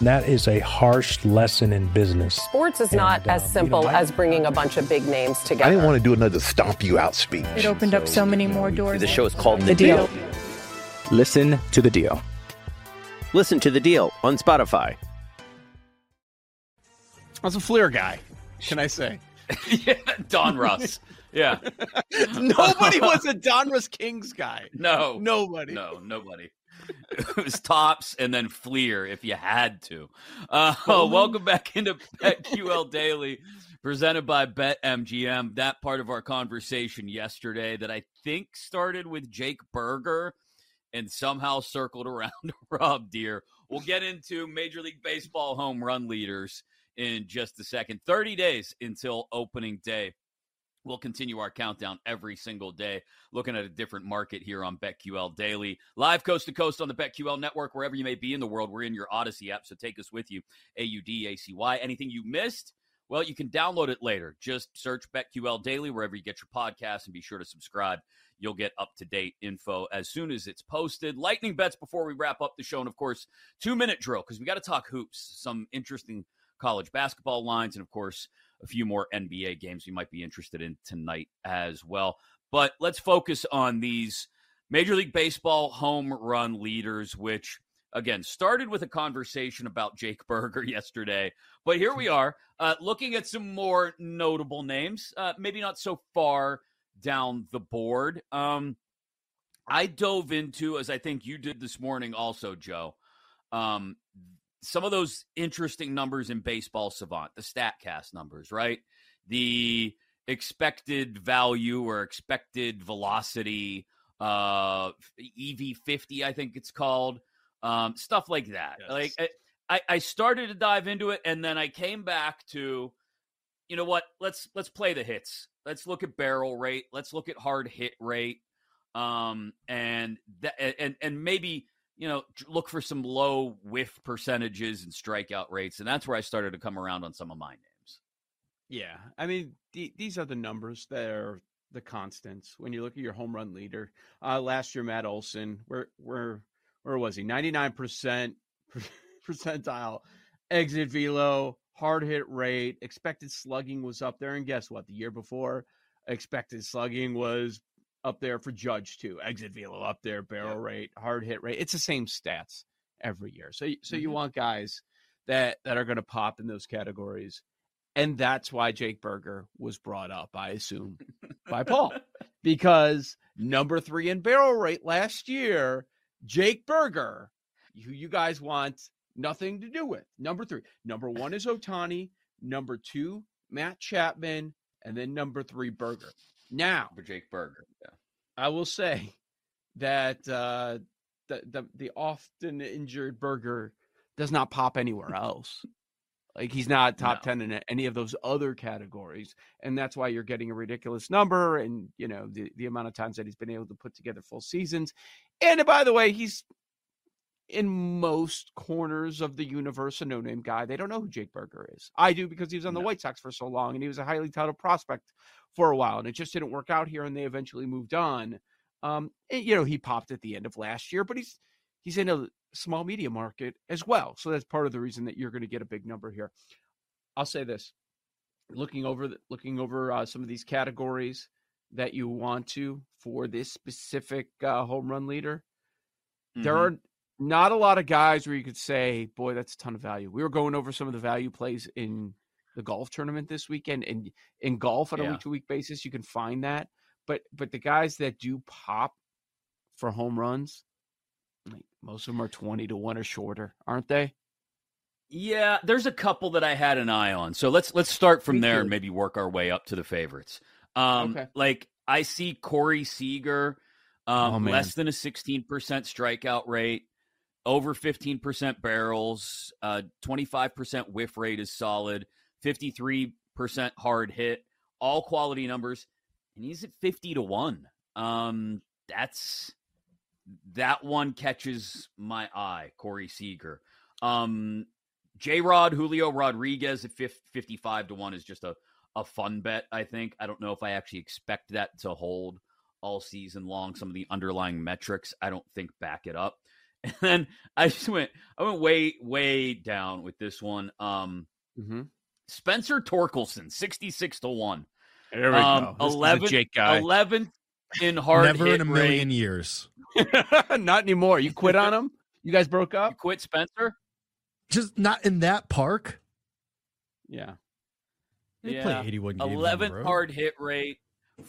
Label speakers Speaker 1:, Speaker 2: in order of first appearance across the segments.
Speaker 1: That is a harsh lesson in business.
Speaker 2: Sports is not
Speaker 1: And,
Speaker 2: uh,
Speaker 1: as
Speaker 2: simple
Speaker 1: you know, I-
Speaker 2: as bringing a bunch of big names together.
Speaker 3: I didn't want to do another stomp you out speech.
Speaker 4: It opened up so many more doors.
Speaker 5: The show is called The,
Speaker 4: The
Speaker 5: deal.
Speaker 4: Deal.
Speaker 6: Listen to The Deal.
Speaker 5: Listen to The Deal on Spotify.
Speaker 7: I was a Fleer guy. Can I say?
Speaker 8: yeah, Donruss. Yeah.
Speaker 7: Nobody was a Don Donruss Kings guy.
Speaker 8: No.
Speaker 7: Nobody.
Speaker 8: No, nobody. It was Topps and then Fleer if you had to. Uh, welcome back into BetQL Daily, presented by BetMGM. That part of our conversation yesterday that I think started with Jake Burger and somehow circled around Rob Deer. We'll get into Major League Baseball home run leaders in just a second. 30 days until opening day. We'll continue our countdown every single day, looking at a different market here on BetQL Daily. Live coast to coast on the BetQL network, wherever you may be in the world. We're in your Audacy app, so take us with you. A U D A C Y. Anything you missed? Well, you can download it later. Just search BetQL Daily wherever you get your podcast and be sure to subscribe. You'll get up to date info as soon as it's posted. Lightning bets before we wrap up the show. And of course, two minute drill because we got to talk hoops, some interesting college basketball lines, and of course, a few more NBA games we might be interested in tonight as well. But let's focus on these Major League Baseball home run leaders, which again started with a conversation about Jake Burger yesterday. But here we are uh, looking at some more notable names, uh, maybe not so far down the board. Um, I dove into, as I think you did this morning, also, Joe. Um, some of those interesting numbers in baseball savant the statcast numbers right? The expected value or expected velocity uh ev50 i think it's called um stuff like that.
Speaker 7: Yes.
Speaker 8: like I, I started to dive into it and then i came back to you know what? Let's let's play the hits. Let's look at barrel rate. Let's look at hard hit rate. Um and that and and maybe you know, look for some low whiff percentages and strikeout rates. And that's where I started to come around on some of my names.
Speaker 7: Yeah. I mean, the, these are the numbers that are the constants. When you look at your home run leader, uh, last year, Matt Olson, where, where, where was he? 99% percentile exit velo, hard hit rate, expected slugging was up there. And guess what? The year before, expected slugging was up there for Judge too. Exit velo up there, barrel rate, hard hit rate. It's the same stats every year. So so you
Speaker 8: Mhm.
Speaker 7: want guys that that are going to pop in those categories. And that's why Jake Burger was brought up, I assume, by Paul. Because number 3 in barrel rate last year, Jake Burger, who you guys want nothing to do with. Number 3. Number 1 is Ohtani, number 2 Matt Chapman, and then number 3 Burger. Now,
Speaker 8: For Jake Burger.
Speaker 7: I will say that uh, the, the the often injured Burger does not pop anywhere else. Like he's not top
Speaker 8: No.
Speaker 7: ten in any of those other categories, and that's why you're getting a ridiculous number. And you know the the amount of times that he's been able to put together full seasons. And by the way, he's in most corners of the universe a no name guy. They don't know who Jake Burger is. I do because he was on the
Speaker 8: No.
Speaker 7: White Sox for so long, and he was a highly touted prospect for a while, and it just didn't work out here, and they eventually moved on. Um, and, you know, he popped at the end of last year, but he's he's in a small media market as well, so that's part of the reason that you're going to get a big number here. I'll say this: looking over the, looking over uh, some of these categories that you want to for this specific uh, home run leader, there
Speaker 8: Mhm.
Speaker 7: are not a lot of guys where you could say, "Boy, that's a ton of value." We were going over some of the value plays in the golf tournament this weekend, and in golf on a week to week basis, you can find that. But but the guys that do pop for home runs, like Most of them are 20 to 1 or shorter, aren't they?
Speaker 8: Yeah, there's a couple that I had an eye on. So let's let's start from there and maybe work our way up to the favorites. Um
Speaker 7: Okay.
Speaker 8: like I see Corey Seager um
Speaker 7: Oh,
Speaker 8: less than a 16% strikeout rate, over 15% barrels, uh 25% whiff rate is solid, 53% hard hit, all quality numbers, and he's at 50 to 1. Um that's that one catches my eye, Corey Seager. Um, J Rod, Julio Rodriguez at 50, 55 to 1 is just a, a fun bet, I think. I don't know if I actually expect that to hold all season long. Some of the underlying metrics, I don't think back it up. And then I just went, I went way, way down with this one. Um,
Speaker 7: Mm-hmm.
Speaker 8: Spencer Torkelson, 66 to 1.
Speaker 7: There we
Speaker 8: Um,
Speaker 7: go. This is the
Speaker 8: 11
Speaker 7: Jake guy.
Speaker 8: 11th in hard
Speaker 9: Never
Speaker 8: hit
Speaker 9: in a million
Speaker 8: rate.
Speaker 9: years.
Speaker 7: Not anymore. You quit on him? You guys broke
Speaker 8: You
Speaker 7: up?
Speaker 8: quit Spencer?
Speaker 9: Just not in that park.
Speaker 7: Yeah.
Speaker 9: They play 81 games.
Speaker 8: 11th hard hit rate,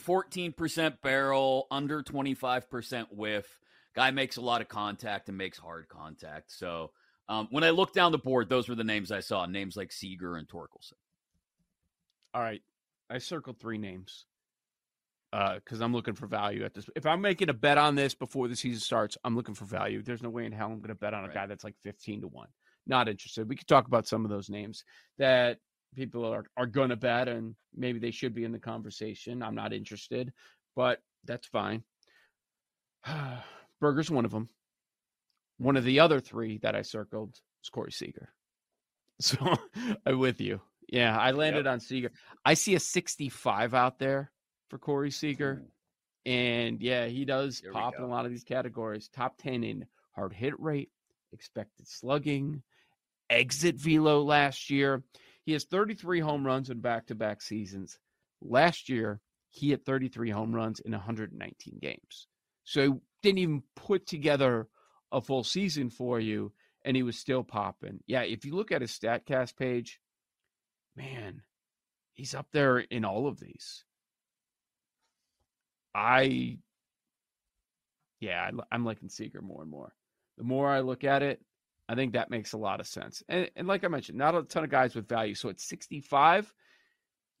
Speaker 8: 14% barrel, under 25% whiff. Guy makes a lot of contact and makes hard contact. So um, when I looked down the board, those were the names I saw. Names like Seager and Torkelson.
Speaker 7: All right. I circled three names. Uh, because I'm looking for value at this. If I'm making a bet on this before the season starts, I'm looking for value. There's no way in hell I'm going to bet on a
Speaker 8: Right.
Speaker 7: guy that's like 15 to one. Not interested. We could talk about some of those names that people are are going to bet, and maybe they should be in the conversation. I'm not interested, but that's fine. Burger's one of them. One of the other three that I circled is Corey Seager. So I'm with you. Yeah, I landed on Seager. I see a 65 out there for Corey Seager. And yeah, he does
Speaker 8: There we
Speaker 7: pop in a lot of these categories. Top 10 in hard hit rate, expected slugging, exit velo last year. He has 33 home runs in back to back seasons. Last year, he had 33 home runs in 119 games. So didn't even put together a full season for you, and he was still popping. Yeah, if you look at his StatCast page, man, he's up there in all of these. I, yeah, I I'm liking Seager more and more. The more I look at it, I think that makes a lot of sense. And, and like I mentioned, not a ton of guys with value. So at 65,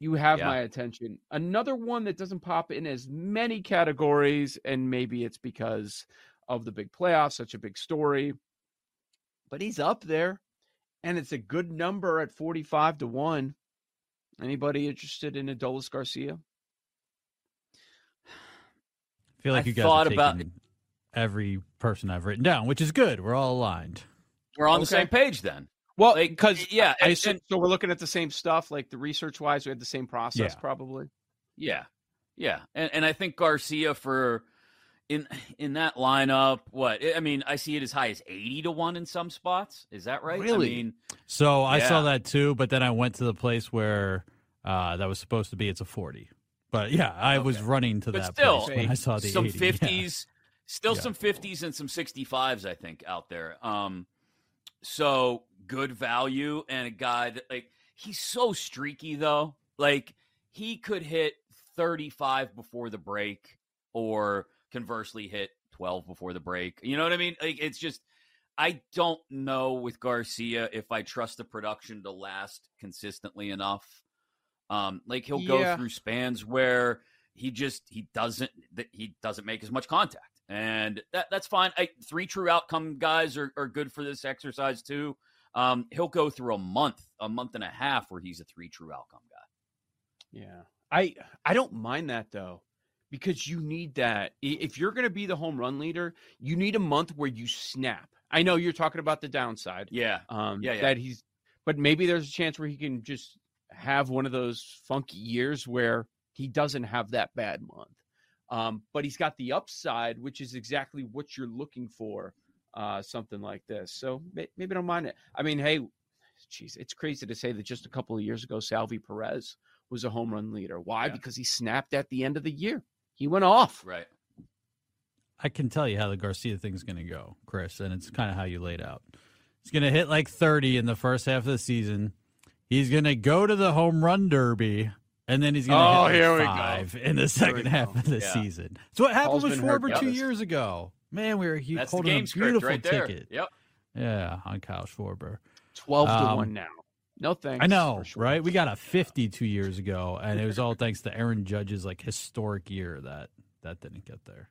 Speaker 7: you have
Speaker 8: Yeah.
Speaker 7: my attention. Another one that doesn't pop in as many categories, and maybe it's because of the big playoffs, such a big story, but he's up there, and it's a good number at 45 to 1. Anybody interested in Adolis Garcia?
Speaker 10: I feel like
Speaker 8: I
Speaker 10: you guys
Speaker 8: thought about-
Speaker 10: every person I've written down, which is good. We're all aligned.
Speaker 8: We're on the same page then.
Speaker 7: Well,
Speaker 8: Like,
Speaker 7: because
Speaker 8: yeah,
Speaker 7: I
Speaker 8: and-
Speaker 7: assume,
Speaker 8: and-
Speaker 7: so we're looking at the same stuff, like the research wise, we had the same process,
Speaker 10: Yeah.
Speaker 7: probably.
Speaker 8: Yeah, yeah, and and I think Garcia for in in that lineup. What I mean, I see it as high as eighty to one in some spots. Is that right?
Speaker 7: Really?
Speaker 8: I mean,
Speaker 10: So I saw that too, but then I went to the place where uh, that was supposed to be. It's a forty, but yeah, I was running to
Speaker 8: but
Speaker 10: that
Speaker 8: still,
Speaker 10: place when I saw the
Speaker 8: some
Speaker 10: 80. yeah.
Speaker 8: fifties, still
Speaker 10: Yeah.
Speaker 8: some fifties and some sixty fives. I think out there. Um, so good value and a guy that like he's so streaky though. Like he could hit thirty five before the break, or conversely hit twelve before the break. You know what I mean? Like it's just. I don't know with Garcia if I trust the production to last consistently enough. Um, like he'll go through spans where he just he doesn't that he doesn't make as much contact, and that that's fine. I, three true outcome guys are, are good for this exercise too. Um, he'll go through a month, a month and a half where he's a three true outcome guy.
Speaker 7: Yeah. I I don't mind that though. Because you need that. If you're going to be the home run leader, you need a month where you snap. I know you're talking about the downside.
Speaker 8: Yeah,
Speaker 7: Um
Speaker 8: Yeah, yeah.
Speaker 7: that he's but maybe there's a chance where he can just have one of those funky years where he doesn't have that bad month. Um, but he's got the upside, which is exactly what you're looking for, uh, something like this. So may- maybe I don't mind it. I mean, hey, geez, it's crazy to say that just a couple of years ago, Salvy Perez was a home run leader. Why?
Speaker 8: Yeah.
Speaker 7: Because he snapped at the end of the year. He went off.
Speaker 8: right.
Speaker 10: I can tell you how the Garcia thing's going to go, Chris, and it's kind of how you laid out. He's going to hit like 30 in the first half of the season. He's going to go to the home run derby, and then he's going to
Speaker 7: Oh,
Speaker 10: hit
Speaker 7: here
Speaker 10: like
Speaker 7: we go.
Speaker 10: five in the second half
Speaker 7: go.
Speaker 10: of the
Speaker 8: Yeah.
Speaker 10: season. So what happened
Speaker 7: Paul's
Speaker 10: with
Speaker 7: been
Speaker 10: Schwarber two
Speaker 7: this.
Speaker 10: years ago. Man, we were he,
Speaker 8: That's the
Speaker 10: holding
Speaker 8: game
Speaker 10: a
Speaker 8: script
Speaker 10: beautiful
Speaker 8: right there.
Speaker 10: ticket.
Speaker 8: Yep.
Speaker 10: Yeah, on Kyle Schwarber.
Speaker 7: Twelve to
Speaker 10: Um,
Speaker 7: one now. No thanks.
Speaker 10: I know, right? We got a fifty two years ago, and it was all thanks to Aaron Judge's like historic year that that didn't get there.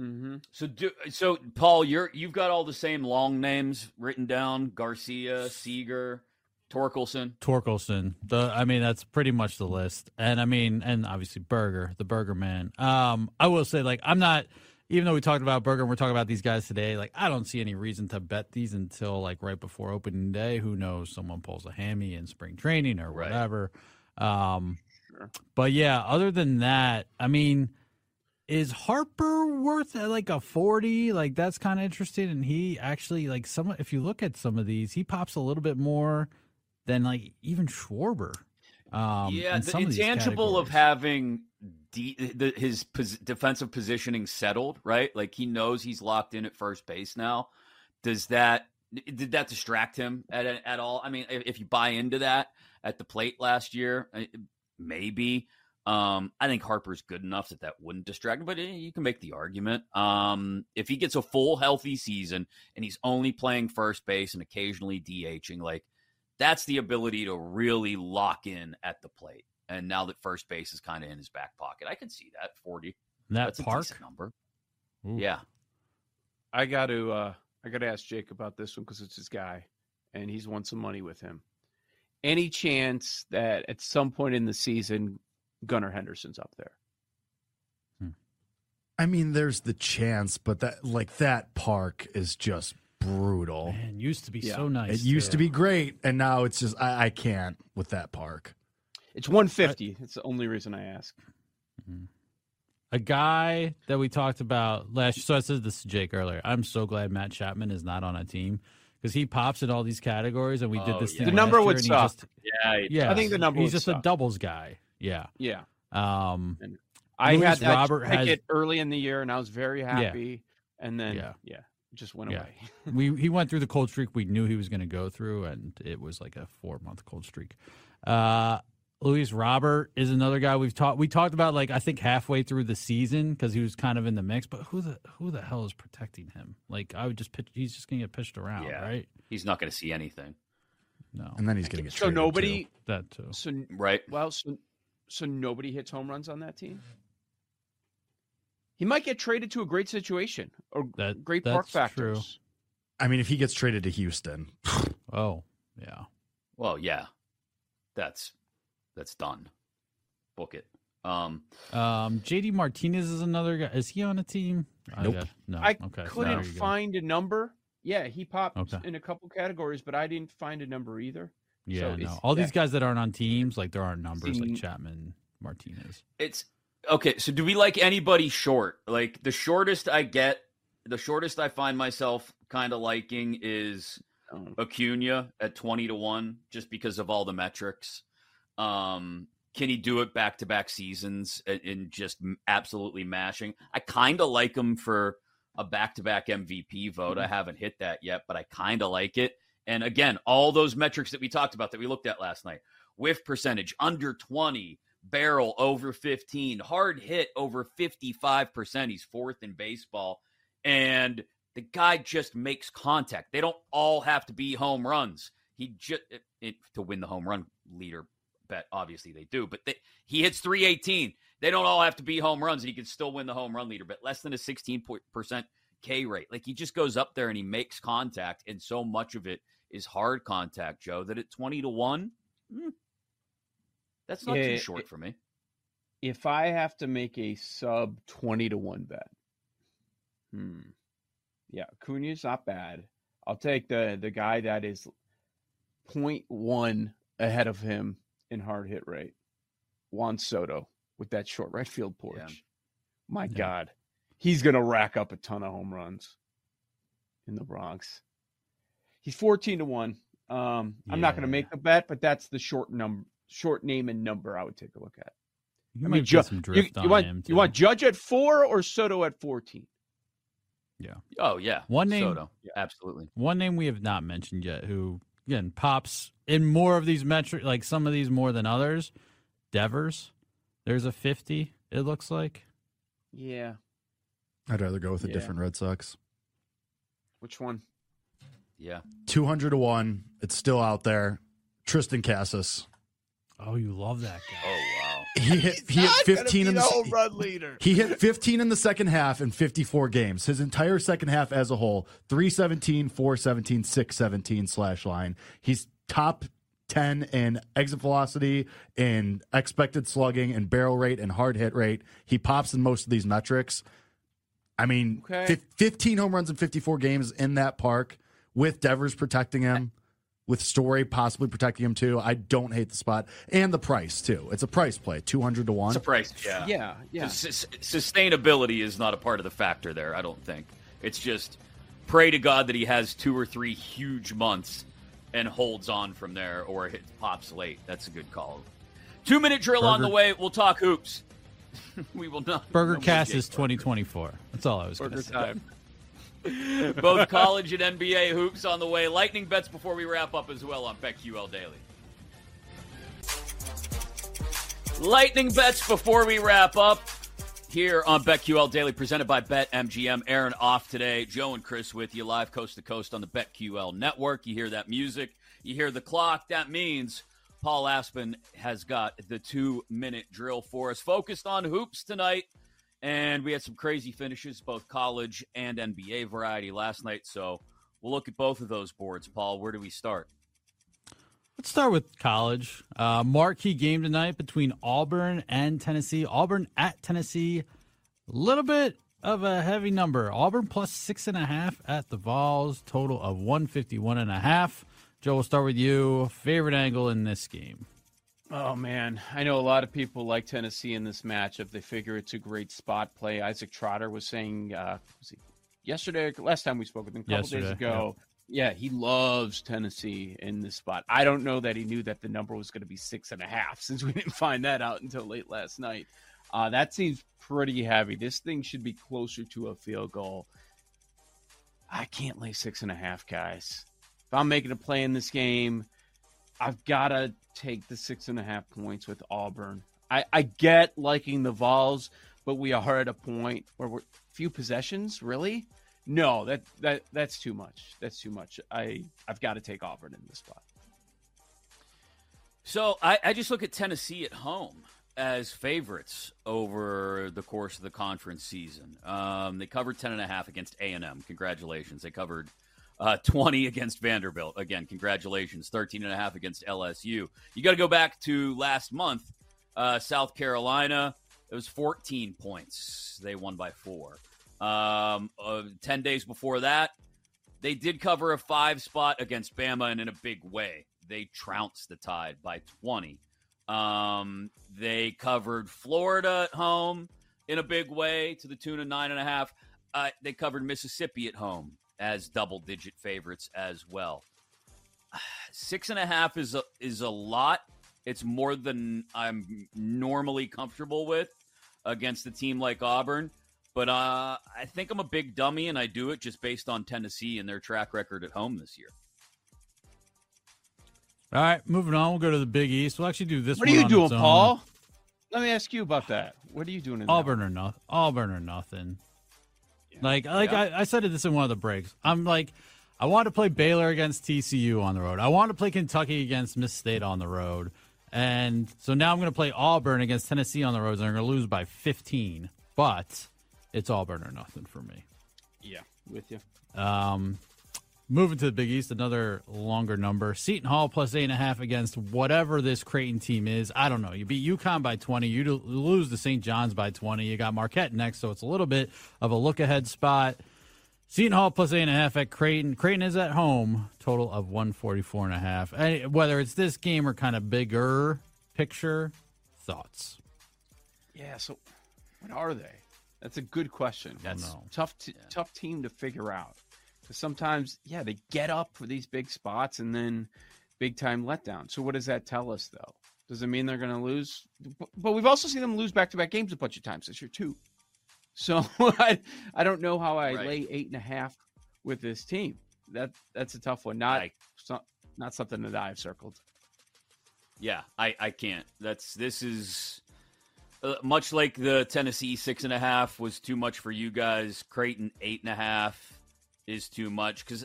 Speaker 7: Mm-hmm.
Speaker 8: So, do, so Paul, you're you've got all the same long names written down: Garcia, Seager, Torkelson.
Speaker 10: Torkelson. The I mean that's pretty much the list. And I mean and obviously Burger, the Burger man. Um I will say like I'm not even though we talked about Burger and we're talking about these guys today, like I don't see any reason to bet these until like right before opening day. Who knows someone pulls a hammy in spring training or
Speaker 8: Right.
Speaker 10: whatever. Um but yeah, other than that, I mean is Harper worth uh, like a 40? Like that's kind of interesting and he actually like some if you look at some of these, he pops a little bit more than like even Schwarber. Um,
Speaker 8: yeah,
Speaker 10: in
Speaker 8: the
Speaker 10: some of
Speaker 8: intangible of having de- the, his pos- defensive positioning settled, right? Like he knows he's locked in at first base now. Does that did that distract him at at all? I mean, if, if you buy into that at the plate last year, eh, maybe. Um, I think Harper's good enough that that wouldn't distract him, but eh, you can make the argument. Um, if he gets a full healthy season and he's only playing first base and occasionally DHing, like that's the ability to really lock in at the plate. And now that first base is kind of in his back pocket, I can see that forty.
Speaker 10: that
Speaker 8: that's a
Speaker 10: park.
Speaker 8: decent number.
Speaker 10: Ooh.
Speaker 8: Yeah,
Speaker 7: I got to uh I got to ask Jake about this one because it's his guy, and he's won some money with him. Any chance that at some point in the season, Gunnar Henderson's up there?
Speaker 9: I mean, there's the chance, but that like that park is just brutal.
Speaker 10: Man, used to be
Speaker 7: Yeah.
Speaker 10: so nice.
Speaker 9: It used to be great, and now it's just I, I can't with that park.
Speaker 7: It's 150. It's the only reason I ask.
Speaker 10: a guy that we talked about last. So I said this to Jake earlier. I'm so glad Matt Chapman is not on a team because he pops in all these categories, and we did
Speaker 8: Oh,
Speaker 10: this
Speaker 8: yeah.
Speaker 10: thing.
Speaker 7: The
Speaker 10: last
Speaker 7: number
Speaker 10: year,
Speaker 7: would suck.
Speaker 10: Just,
Speaker 8: yeah,
Speaker 10: yeah,
Speaker 7: I think the number
Speaker 10: He's
Speaker 7: would
Speaker 10: just a doubles guy. Yeah.
Speaker 7: Yeah,
Speaker 10: Um.
Speaker 7: I
Speaker 10: Luis
Speaker 7: had that
Speaker 10: Robert has-
Speaker 7: ticket early in the year, and I was very happy. And then,
Speaker 10: Yeah.
Speaker 7: yeah, it just went
Speaker 10: Yeah.
Speaker 7: away.
Speaker 10: we he went through the cold streak we knew he was going to go through, and it was like a four month cold streak. Uh, Luis Robert is another guy we've talked. We talked about like I think halfway through the season because he was kind of in the mix. But who the who the hell is protecting him? Like I would just pitch. He's just going to get pitched around,
Speaker 8: Yeah.
Speaker 10: right?
Speaker 8: he's not going to see anything,
Speaker 10: No,
Speaker 9: And then he's going to get
Speaker 7: So nobody.
Speaker 9: too.
Speaker 10: that too.
Speaker 7: So
Speaker 8: right?
Speaker 7: well, so so nobody hits home runs on that team. He might get traded to a great situation or
Speaker 10: That-
Speaker 7: great park
Speaker 10: that's true.
Speaker 9: I mean, if he gets traded to Houston,
Speaker 10: Oh yeah.
Speaker 8: Well, yeah, that's that's done. Book it. Um,
Speaker 10: Um, JD Martinez is another guy. Is he on a team? I
Speaker 9: Nope.
Speaker 10: got- no.
Speaker 7: I
Speaker 10: okay. so
Speaker 7: couldn't
Speaker 10: there
Speaker 7: find a number. Yeah, he popped
Speaker 10: Okay.
Speaker 7: in a couple categories, but I didn't find a number either.
Speaker 10: Yeah,
Speaker 7: so
Speaker 10: no.
Speaker 7: it's-
Speaker 10: All these guys that aren't on teams, like there aren't numbers
Speaker 7: Seen-
Speaker 10: like Chapman, Martinez.
Speaker 8: it's okay. So, do we like anybody short? Like the shortest I get, the shortest I find myself kind of liking is
Speaker 7: Um,
Speaker 8: Acuna at 20 to 1 just because of all the metrics. Um, can he do it back to back seasons and, just absolutely mashing? I kind of like him for a back to back MVP vote. I haven't hit that yet, but I kind of like it. And again, all those metrics that we talked about that we looked at last night whiff percentage under 20, barrel over 15, hard hit over 55%. He's fourth in baseball. And the guy just makes contact. They don't all have to be home runs. He just to win the home run leader bet. Obviously, they do, but they, he hits 318. They don't all have to be home runs, and he can still win the home run leader, but less than a 16 percent K rate. Like he just goes up there and he makes contact, and so much of it is hard contact, Joe. That at 20 to one, hmm, that's not
Speaker 7: Yeah,
Speaker 8: too
Speaker 7: it-
Speaker 8: short for me.
Speaker 7: if I have to make a sub 20 to 1 bet, hmm. Yeah, Acuna's not bad. I'll take the the guy that is 0.1 ahead of him in hard hit rate. Juan Soto with that short right field porch.
Speaker 8: Yeah.
Speaker 7: My
Speaker 10: Yeah.
Speaker 7: God. He's going to rack up a ton of home runs in the Bronx. He's 14 to 1. Um, I'm not going to make the bet, but that's the short number, short name and number I would take a look at.
Speaker 10: You
Speaker 7: I
Speaker 10: might
Speaker 7: mean,
Speaker 10: get
Speaker 7: Ju-
Speaker 10: some
Speaker 7: you,
Speaker 10: drift
Speaker 7: you
Speaker 10: on
Speaker 7: want
Speaker 10: him.
Speaker 7: you want
Speaker 10: too.
Speaker 7: Judge at four or Soto at fourteen? Yeah.
Speaker 8: Oh yeah,
Speaker 10: One name-
Speaker 8: Soto. absolutely.
Speaker 10: One name we have not mentioned yet, who again pops in more of these metric, like some of these more than others. Devers, there's a fifty. It looks like.
Speaker 7: Yeah,
Speaker 9: I'd rather go with a
Speaker 7: Yeah.
Speaker 9: different Red Sox.
Speaker 7: Which one?
Speaker 8: Yeah.
Speaker 9: 200 to 1. It's still out there. Triston Casas.
Speaker 10: Oh, you love that guy.
Speaker 8: Oh wow.
Speaker 9: He hit he hit 15 in the
Speaker 3: home run leader.
Speaker 9: He hit 15 in the second half in 54 games. His entire second half as a whole, 317, 417, 617 slash line. He's top 10 in exit velocity, in expected slugging, and barrel rate, and hard hit rate. He pops in most of these metrics. I mean,
Speaker 7: Okay.
Speaker 9: fif- 15 home runs in 54 games in that park with Devers protecting him, with Story possibly protecting him too. I don't hate the spot. And the price, too. It's a price play, 200 to 1.
Speaker 8: It's a price. Yeah.
Speaker 7: Yeah, yeah.
Speaker 8: Sus- sustainability is not a part of the factor there. I don't think. It's just pray to God that he has two or three huge months and holds on from there, or it pops late. That's a good call. Two minute drill on the way. We'll talk hoops. we will not.
Speaker 10: Burger
Speaker 8: no
Speaker 10: Cast is 2024. That's all I was going to
Speaker 7: Burger
Speaker 10: say.
Speaker 7: time.
Speaker 8: Both college and NBA hoops on the way. Lightning bets before we wrap up as well on BetQL Daily. Lightning bets before we wrap up here on BetQL Daily, presented by BetMGM. Aaron off today. Joe and Chris with you live coast to coast on the BetQL network. You hear that music, you hear the clock. That means Paul Aspen has got the two minute drill for us. Focused on hoops tonight. And we had some crazy finishes, both college and NBA variety last night. So we'll look at both of those boards. Paul, where do we start?
Speaker 10: Let's start with college. Uh, marquee game tonight between Auburn and Tennessee. Auburn at Tennessee. A little bit of a heavy number. Auburn plus six and a half at the Vols. Total of 151 and a half. Joe, we'll start with you. Favorite angle in this game?
Speaker 7: Oh man, I know a lot of people like Tennessee in this matchup. They figure it's a great spot play. Isaac Trotter was saying uh, was he yesterday, last time we spoke with him, a couple days
Speaker 10: Yesterday,
Speaker 7: ago. Yeah, he loves Tennessee in this spot. I don't know that he knew that the number was going to be six and a half, since we didn't find that out until late last night. Uh, that seems pretty heavy. This thing should be closer to a field goal. I can't lay six and a half, guys. If I'm making a play in this game, I've got to take the six and a half points with Auburn. I, I get liking the Vols, but we are at a point where we're few possessions. Really? No, that that that's too much. That's too much. I I've got to take Auburn in this spot.
Speaker 8: So I, I just look at Tennessee at home as favorites over the course of the conference season. Um, they covered 10.5 against A&M. Congratulations. They covered uh, 20 against Vanderbilt. Again, congratulations. 13 and a half against LSU. You got to go back to last month. Uh, South Carolina, it was 14 points. They won by four. Um, uh, 10 days before that, they did cover a five spot against Bama and in a big way. They trounced the Tide by 20. Um, they covered Florida at home in a big way to the tune of nine and a half. Uh, they covered Mississippi at home as double digit favorites as well. Six and a half is a, is a lot. It's more than I'm normally comfortable with against a team like Auburn. But uh, I think I'm a big dummy, and I do it just based on Tennessee and their track record at home this year.
Speaker 10: All right, moving on. We'll go to the Big East. We'll actually do this.
Speaker 7: What are you
Speaker 10: on
Speaker 7: doing. Paul? Let me ask you about that. What are you doing in that
Speaker 10: Auburn or nothing. Auburn or nothing. Like, like
Speaker 7: Yeah.
Speaker 10: I, I said this in one of the breaks. I'm like, I want to play Baylor against TCU on the road. I want to play Kentucky against Miss State on the road, and so now I'm going to play Auburn against Tennessee on the road, and they're going to lose by 15. But it's Auburn or nothing for me.
Speaker 7: Yeah, with you.
Speaker 10: Um, moving to the Big East, another longer number. Seton Hall plus eight and a half against whatever this Creighton team is. I don't know. You beat UConn by 20. You lose to St. John's by 20. You got Marquette next, so it's a little bit of a look ahead spot. Seton Hall plus eight and a half at Creighton. Creighton is at home. Total of 144 and a half. And whether it's this game or kind of bigger picture, thoughts.
Speaker 7: Yeah. So, what are they? That's a good question. That's tough. To, Tough team to figure out. Because sometimes, yeah, they get up for these big spots and then big time letdown. So, what does that tell us, though? Does it mean they're going to lose? But- But we've also seen them lose back to back games a bunch of times this year too. So I, I don't know how I
Speaker 8: Right.
Speaker 7: lay eight and a half with this team. That that's a tough one. Not
Speaker 8: I-
Speaker 7: so, not something that I've circled.
Speaker 8: Yeah, I, I can't. That's this is uh, much like the Tennessee six and a half was too much for you guys, Creighton eight and a half is too much because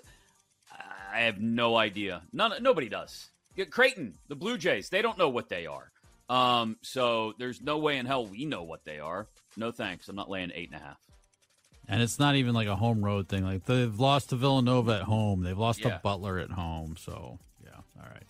Speaker 8: I have no idea. None, nobody does. Creighton, the Blue Jays, they don't know what they are. Um, so there's no way in hell we know what they are. No thanks. I'm not laying eight and a half.
Speaker 10: And it's not even like a home road thing. Like they've lost to Villanova at home. They've lost
Speaker 8: Yeah.
Speaker 10: to Butler at home. So yeah. All right.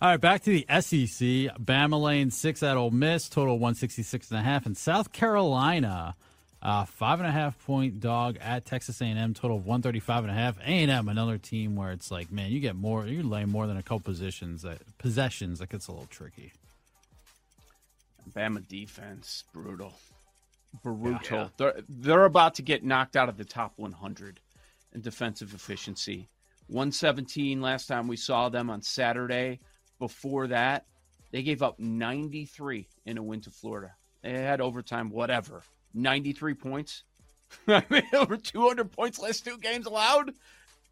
Speaker 10: All right, back to the SEC. Bama lane six at Ole Miss, total 166 and a half. And South Carolina, uh, five and a half point dog at Texas A&M, total of 135 and a half. A&M, another team where it's like, man, you get more, you lay more than a couple positions that possessions. That gets a little tricky.
Speaker 7: Bama defense, brutal, brutal.
Speaker 8: Yeah.
Speaker 7: They're they're about to get knocked out of the top 100 in defensive efficiency. 117 last time we saw them on Saturday. Before that, they gave up 93 in a win to Florida. They had overtime, whatever. 93 points. I mean, over 200 points last two games allowed.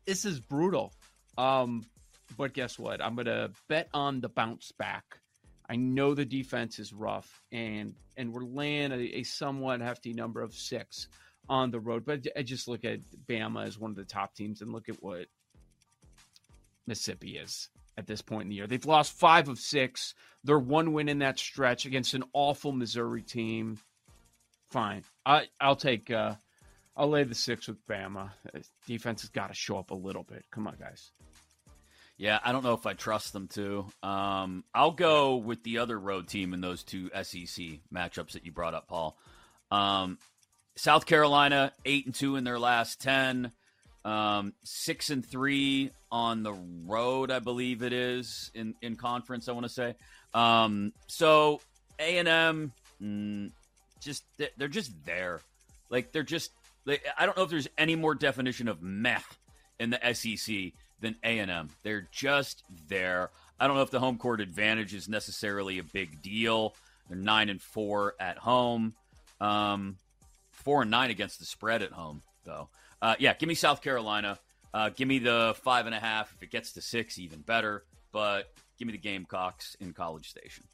Speaker 7: This is brutal. Um, but guess what? I'm gonna bet on the bounce back. I know the defense is rough, and and we're laying a, a somewhat hefty number of six on the road. But I just look at Bama as one of the top teams, and look at what Mississippi is at this point in the year. They've lost five of six. They're one win in that stretch against an awful Missouri team. Fine, I I'll take. uh I'll lay the six with Bama. Defense has got to show up a little bit. Come on, guys.
Speaker 8: Yeah, I don't know if I trust them to. Um, I'll go with the other road team in those two SEC matchups that you brought up, Paul. Um, South Carolina eight and two in their last ten, um, six and three on the road, I believe it is in in conference. I want to say. Um, so A and M, mm, just they're- just there. Like they're just. I don't know if there's any more definition of meh in the SEC than A&M. They're just there. I don't know if the home court advantage is necessarily a big deal. They're nine and four at home, um, four and nine against the spread at home, though. Uh, yeah, give me South Carolina. Uh, give me the five and a half. If it gets to six, even better. But give me the Gamecocks in College Station.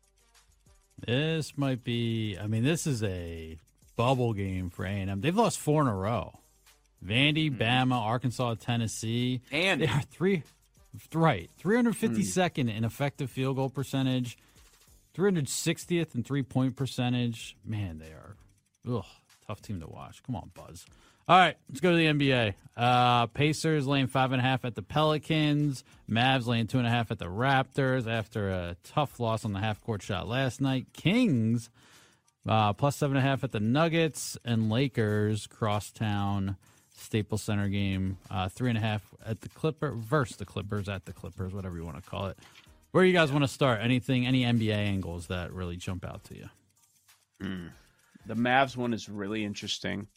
Speaker 10: This might be. I mean, this is a bubble game for A and M. They've lost four in a row. Vandy, mm-hmm. Bama, Arkansas, Tennessee,
Speaker 8: And
Speaker 10: they are three. Right, three hundred fifty second hmm. in effective field goal percentage, three hundred sixtieth in three point percentage. Man, they are. Ugh, tough team to watch. Come on, Buzz. All right, let's go to the NBA. Uh, Pacers laying five and a half at the Pelicans. Mavs laying two and a half at the Raptors after a tough loss on the half court shot last night. Kings uh, plus seven and a half at the Nuggets and Lakers crosstown Staples Center game. Uh, three and a half at the Clipper versus the Clippers at the Clippers, whatever you want to call it. Where you guys want to start? Anything, any NBA angles that really jump out to you?
Speaker 7: The Mavs one is really interesting.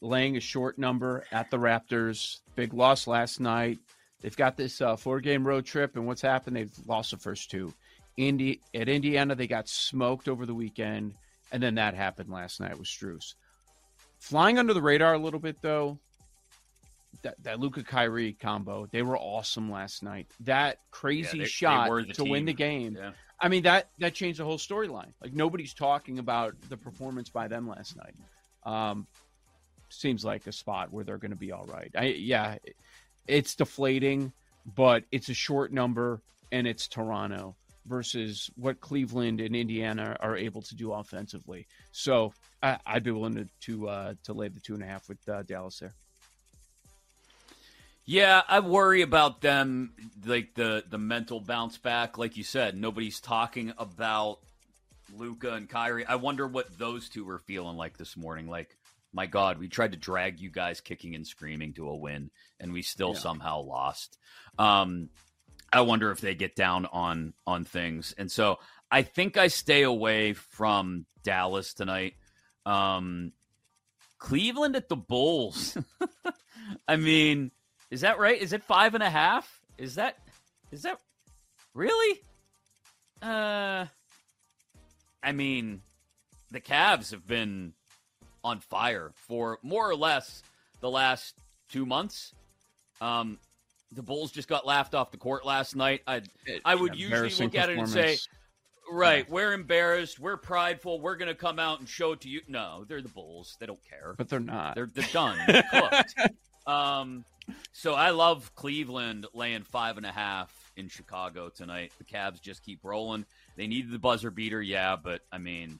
Speaker 7: Laying a short number at the Raptors. Big loss last night. They've got this uh, four game road trip, and what's happened? They've lost the first two. Indy at Indiana, they got smoked over the weekend, and then that happened last night with Strus. Flying under the radar a little bit though. That that Luka Kyrie combo, they were awesome last night. That crazy
Speaker 8: Yeah, they- they
Speaker 7: shot
Speaker 8: were the
Speaker 7: to win the game.
Speaker 8: Yeah.
Speaker 7: I mean that that changed the whole storyline. Like nobody's talking about the performance by them last night. Um, seems like a spot where they're going to be all right. I, yeah, it's deflating, but it's a short number and it's Toronto versus what Cleveland and Indiana are able to do offensively. So I, I'd be willing to to, uh, to lay the two and a half with uh, Dallas there.
Speaker 8: Yeah, I worry about them, like the the mental bounce back. Like you said, nobody's talking about Luka and Kyrie. I wonder what those two were feeling like this morning. Like, my God, we tried to drag you guys kicking and screaming to a win, and we still
Speaker 7: Yeah.
Speaker 8: somehow lost. Um, I wonder if they get down on on things, and so I think I stay away from Dallas tonight. Um, Cleveland at the Bulls. I mean, is that right? Is it five and a half? Is that is that really? Uh, I mean, the Cavs have been on fire for more or less the last two months. Um, the Bulls just got laughed off the court last night. I I would usually look at it and say. Right. We're embarrassed. We're prideful. We're going to come out and show it to you. No, they're the Bulls. They don't care.
Speaker 7: But they're not.
Speaker 8: They're, they're done. They're cooked. Um, so I love Cleveland laying five and a half in Chicago tonight. The Cavs just keep rolling. They needed the buzzer beater, yeah, but I mean,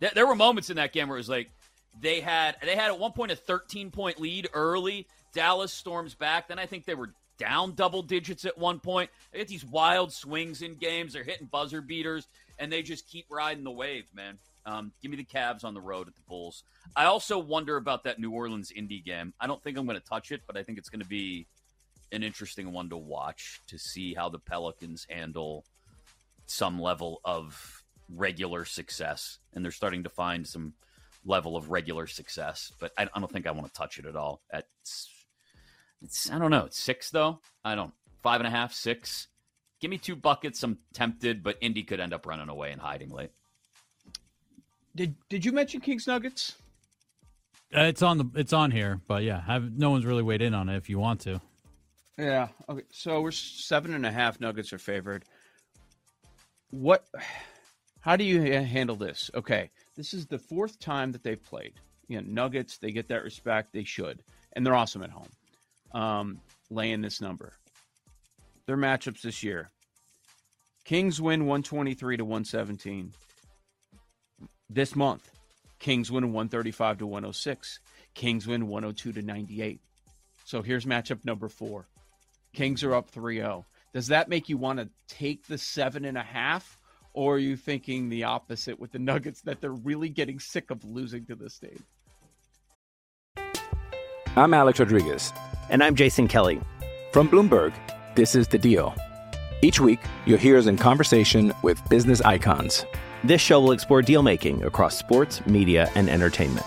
Speaker 8: th- there were moments in that game where it was like they had they had at one point a 13 point lead early. Dallas storms back. Then I think they were down double digits at one point. They get these wild swings in games. They're hitting buzzer beaters, and they just keep riding the wave, man. Um, give me the Cavs on the road at the Bulls. I also wonder about that New Orleans Indy game. I don't think I'm going to touch it, but I think it's going to be an interesting one to watch to see how the Pelicans handle some level of regular success. And they're starting to find some level of regular success, but I, I don't think I want to touch it at all. At it's I don't know. It's six though. I don't five and a half, six. Give me two buckets. I'm tempted, but Indy could end up running away and hiding late.
Speaker 7: Did Did you mention Kings Nuggets?
Speaker 10: Uh, it's on the it's on here, but yeah, have, no one's really weighed in on it. If you want to,
Speaker 7: yeah. Okay, so we're seven and a half. Nuggets are favored. What? How do you handle this? Okay, this is the fourth time that they've played. You know, Nuggets. They get that respect. They should, and they're awesome at home. Um, laying this number. Their matchups this year. Kings win 123 to 117. This month, Kings win 135 to 106. Kings win 102 to 98. So here's matchup number four. Kings are up 3 0. Does that make you want to take the seven and a half? Or are you thinking the opposite with the Nuggets that they're really getting sick of losing to this team?
Speaker 6: I'm Alex Rodriguez.
Speaker 5: And I'm Jason Kelly.
Speaker 6: From Bloomberg, this is The Deal. Each week, you'll hear us in conversation with business icons.
Speaker 5: This show will explore deal making across sports, media, and entertainment.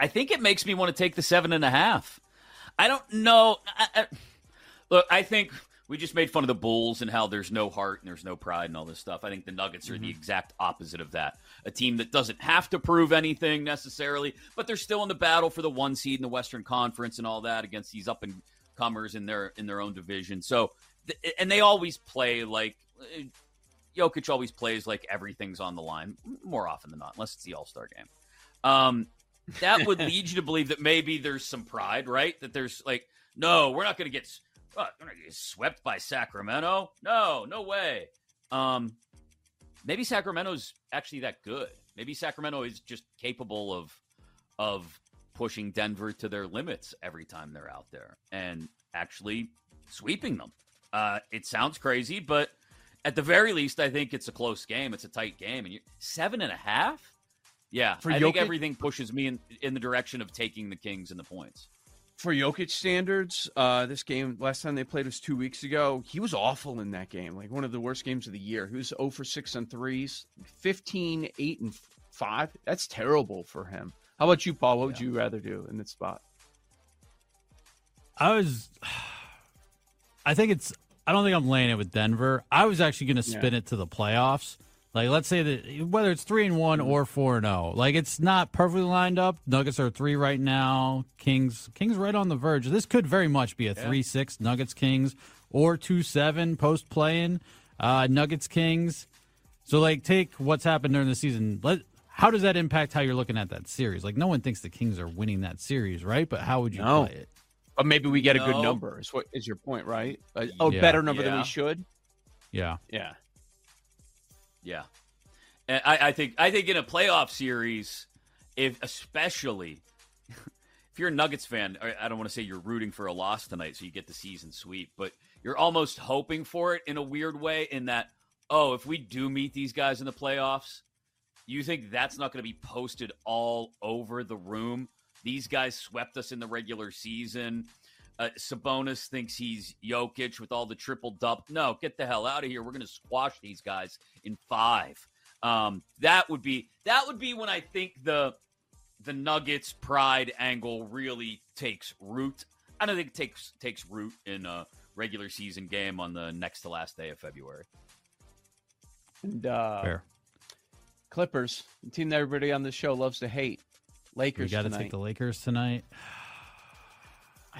Speaker 8: I, think it makes me want to take the seven and a half. I don't know. I, I, look, I think we just made fun of the Bulls and how there's no heart and there's no pride and all this stuff. I think the Nuggets are the exact opposite of that. A team that doesn't have to prove anything necessarily, but they're still in the battle for the one seed in the Western Conference and all that against these up and comers in their in their own division. So, and they always play like. uh, Jokic always plays like everything's on the line more often than not, unless it's the All Star game. Um, that would lead you to believe that maybe there's some pride, right? That there's like, no, we're not going to get, what, we're not get swept by Sacramento. No, no way. Um, maybe Sacramento's actually that good. Maybe Sacramento is just capable of of pushing Denver to their limits every time they're out there and actually sweeping them. Uh, it sounds crazy, but at the very least, I think it's a close game. It's a tight game, and you're seven and a half. Yeah,
Speaker 7: For
Speaker 8: I think everything pushes me in in the direction of taking the Kings and the points.
Speaker 7: For Jokic standards, uh, this game last time they played was two weeks ago. He was awful in that game, like one of the worst games of the year. He was 0 for 6 on threes, 15, 8, and 5. That's terrible for him. How about you, Paul? What would you rather do in this spot?
Speaker 10: I was. I think it's. I don't think I'm laying it with Denver. I was actually going to spin
Speaker 7: Yeah.
Speaker 10: it to the playoffs. Like, let's say that whether it's three and one or four and zero, like it's not perfectly lined up. Nuggets are three right now. Kings, Kings right on the verge. This could very much be a three six Nuggets Kings or two seven post playing uh, Nuggets Kings. So, like, take what's happened during the season. Let how does that impact how you're looking at that series? Like, no one thinks the Kings are winning that series, right? But how would you
Speaker 7: No.
Speaker 10: play it?
Speaker 7: But maybe we get a good number. Is what is your point, right? A, a
Speaker 10: Yeah.
Speaker 7: better number than we should.
Speaker 10: Yeah.
Speaker 7: Yeah.
Speaker 8: Yeah, and I, I think I think in a playoff series, if especially if you're a Nuggets fan, I I don't want to say you're rooting for a loss tonight, so you get the season sweep, but you're almost hoping for it in a weird way. In that, oh, if we do meet these guys in the playoffs, you think that's not going to be posted all over the room? These guys swept us in the regular season. Uh, Sabonis thinks he's Jokic with all the triple double. No, get the hell out of here. We're going to squash these guys in five. Um, that would be that would be when I think the the Nuggets pride angle really takes root. I don't think it takes takes root in a regular season game on the next to last day of February.
Speaker 7: And uh,
Speaker 10: Fair.
Speaker 7: Clippers, the team that everybody on the show loves to hate. Lakers.
Speaker 10: We got to take the Lakers tonight.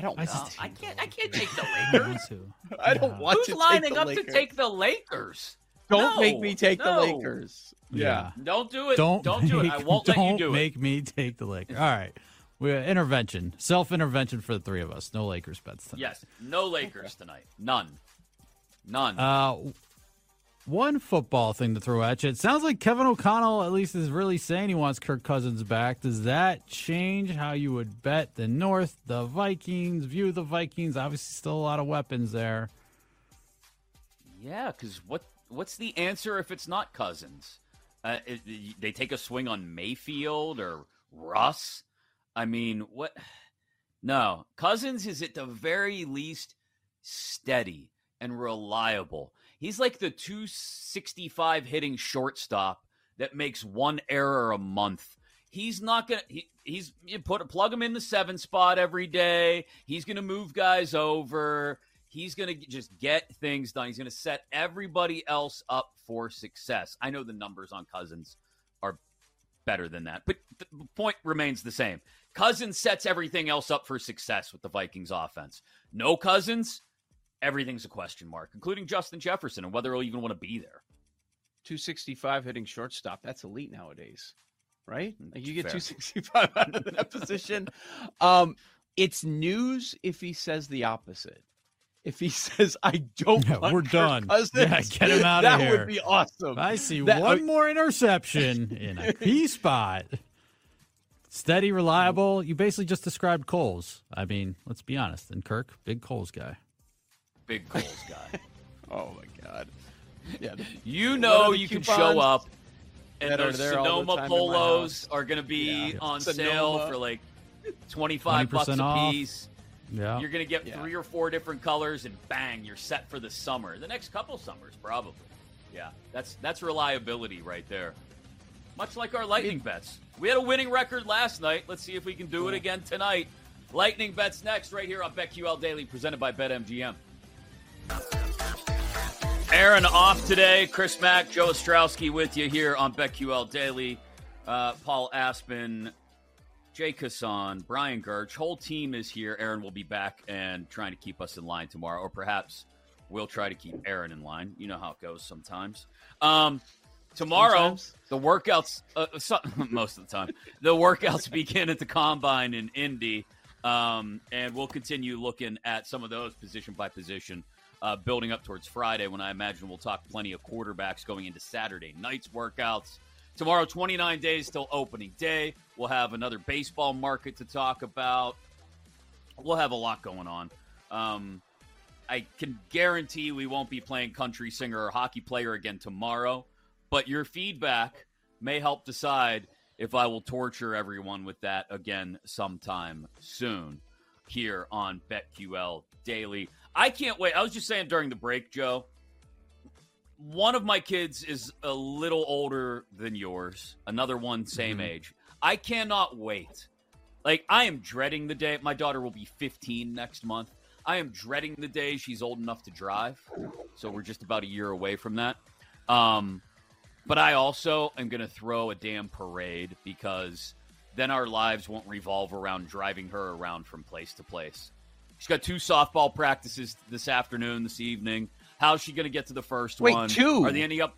Speaker 7: I don't.
Speaker 10: I
Speaker 8: No,
Speaker 10: just-
Speaker 8: I can't. I can't take the Lakers.
Speaker 7: I don't
Speaker 10: Yeah.
Speaker 7: want
Speaker 8: Who's
Speaker 7: to
Speaker 8: lining
Speaker 7: take the
Speaker 8: up
Speaker 7: Lakers.
Speaker 8: to take the Lakers?
Speaker 7: Don't make me take the. Lakers. Yeah.
Speaker 8: Don't do it.
Speaker 10: Don't
Speaker 8: Don't, do it. I won't let you
Speaker 10: don't
Speaker 8: do
Speaker 10: make me take the Lakers. All right. We intervention, self intervention for the three of us. No Lakers bets tonight.
Speaker 8: Yes. No Lakers tonight. None. None.
Speaker 10: Uh, one football thing to throw at you. It sounds like Kevin O'Connell at least is really saying he wants Kirk Cousins back. Does that change how you would bet the North, the Vikings, view the Vikings? Obviously, still a lot of weapons there.
Speaker 8: Yeah, because what what's the answer if it's not Cousins? Uh, it, they take a swing on Mayfield or Russ. I mean, what? No, Cousins is at the very least steady and reliable. He's like the 265 hitting shortstop that makes one error a month. He's not gonna. He, he's you put a plug him in the seven spot every day. He's gonna move guys over. He's to just get things done. He's to set everybody else up for success. I know the numbers on Cousins are better than that, but the point remains the same. Cousins sets everything else up for success with the Vikings offense. No Cousins, everything's a question mark, including Justin Jefferson and whether he'll even want to be there.
Speaker 7: 265 hitting shortstop. That's elite nowadays, right? Like you get
Speaker 8: Fair.
Speaker 7: 265 out of that position. Um, it's news if he says the opposite. If he says, "I don't,"
Speaker 10: Yeah, we're
Speaker 7: Kirk
Speaker 10: done.
Speaker 7: Cousins,"
Speaker 10: Yeah, get him outta
Speaker 7: that
Speaker 10: here.
Speaker 7: That would be awesome.
Speaker 10: I see
Speaker 7: That-
Speaker 10: one more interception in a key spot. Steady, reliable. You basically just described Kohl's. I mean, let's be honest. And Kirk, big Kohl's guy.
Speaker 8: Big Kohl's guy.
Speaker 7: Oh my god! Yeah, the-
Speaker 8: You know you can show up, and those
Speaker 7: there all the
Speaker 8: Sonoma
Speaker 7: time in my
Speaker 8: polos are going to be
Speaker 7: Yeah.
Speaker 8: on
Speaker 7: Sonoma.
Speaker 8: sale for like twenty five bucks a
Speaker 10: off.
Speaker 8: piece.
Speaker 10: Yeah.
Speaker 8: You're going to get
Speaker 7: Yeah.
Speaker 8: three or four different colors, and bang, you're set for the summer. The next couple summers, probably. Yeah, that's that's reliability right there. Much like our lightning bets. We had a winning record last night. Let's see if we can do it again tonight. Lightning bets next, right here on BetQL Daily, presented by BetMGM. Aaron off today. Chris Mack, Joe Ostrowski with you here on BetQL Daily. Uh, Paul Aspen, Jake Hassan, Brian Gerch. Whole team is here. Aaron will be back and trying to keep us in line tomorrow, or perhaps we'll try to keep Aaron in line. You know how it goes sometimes. Um, tomorrow,
Speaker 7: Sometimes.
Speaker 8: the workouts, uh, so, most of the time, the workouts begin at the combine in Indy. Um, and we'll continue looking at some of those position by position, uh, building up towards Friday when I imagine we'll talk plenty of quarterbacks going into Saturday night's workouts. Tomorrow, 29 days till opening day. We'll have another baseball market to talk about. We'll have a lot going on. Um, I can guarantee we won't be playing country singer or hockey player again tomorrow, but your feedback may help decide if I will torture everyone with that again sometime soon here on BetQL Daily. I can't wait. I was just saying during the break, Joe. One of my kids is a little older than yours, another one same age. I cannot wait. Like, I am dreading the day. My daughter will be 15 next month. I am dreading the day she's old enough to drive. So we're just about a year away from that. Um, but I also am going to throw a damn parade because then our lives won't revolve around driving her around from place to place. She's got two softball practices this afternoon, this evening. How's she going to get to the first
Speaker 7: Wait,
Speaker 8: one?
Speaker 7: two?
Speaker 8: Are they ending up?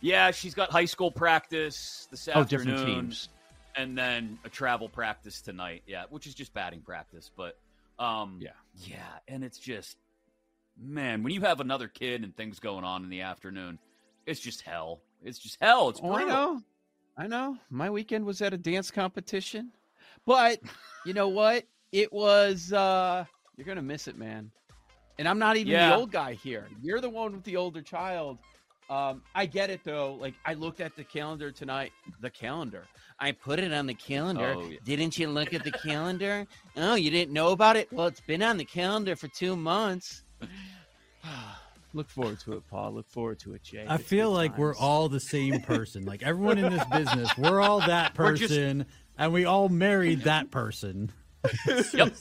Speaker 8: Yeah, she's got high school practice this
Speaker 7: Oh,
Speaker 8: afternoon
Speaker 7: different teams.
Speaker 8: and then a travel practice tonight. Yeah, which is just batting practice, but um
Speaker 7: Yeah.
Speaker 8: Yeah, and it's just man, when you have another kid and things going on in the afternoon, it's just hell. It's just hell. It's
Speaker 7: Oh, I know. I know. My weekend was at a dance competition. But you know what? It was uh you're gonna miss it, man. and I'm not even
Speaker 8: Yeah.
Speaker 7: the old guy here. You're the one with the older child. Um, I get it though. Like I looked at the calendar tonight. The calendar. I put it on the calendar.
Speaker 8: Oh, yeah.
Speaker 7: Didn't you look at the calendar? Oh, you didn't know about it? Well, it's been on the calendar for two months. look forward to it, Paul. Look forward to it, Jay.
Speaker 10: I
Speaker 7: It's
Speaker 10: feel
Speaker 7: good
Speaker 10: like we're all the same person. Like everyone in this business, we're all that
Speaker 7: We're just-
Speaker 10: person, and we all married that person.
Speaker 8: Yep.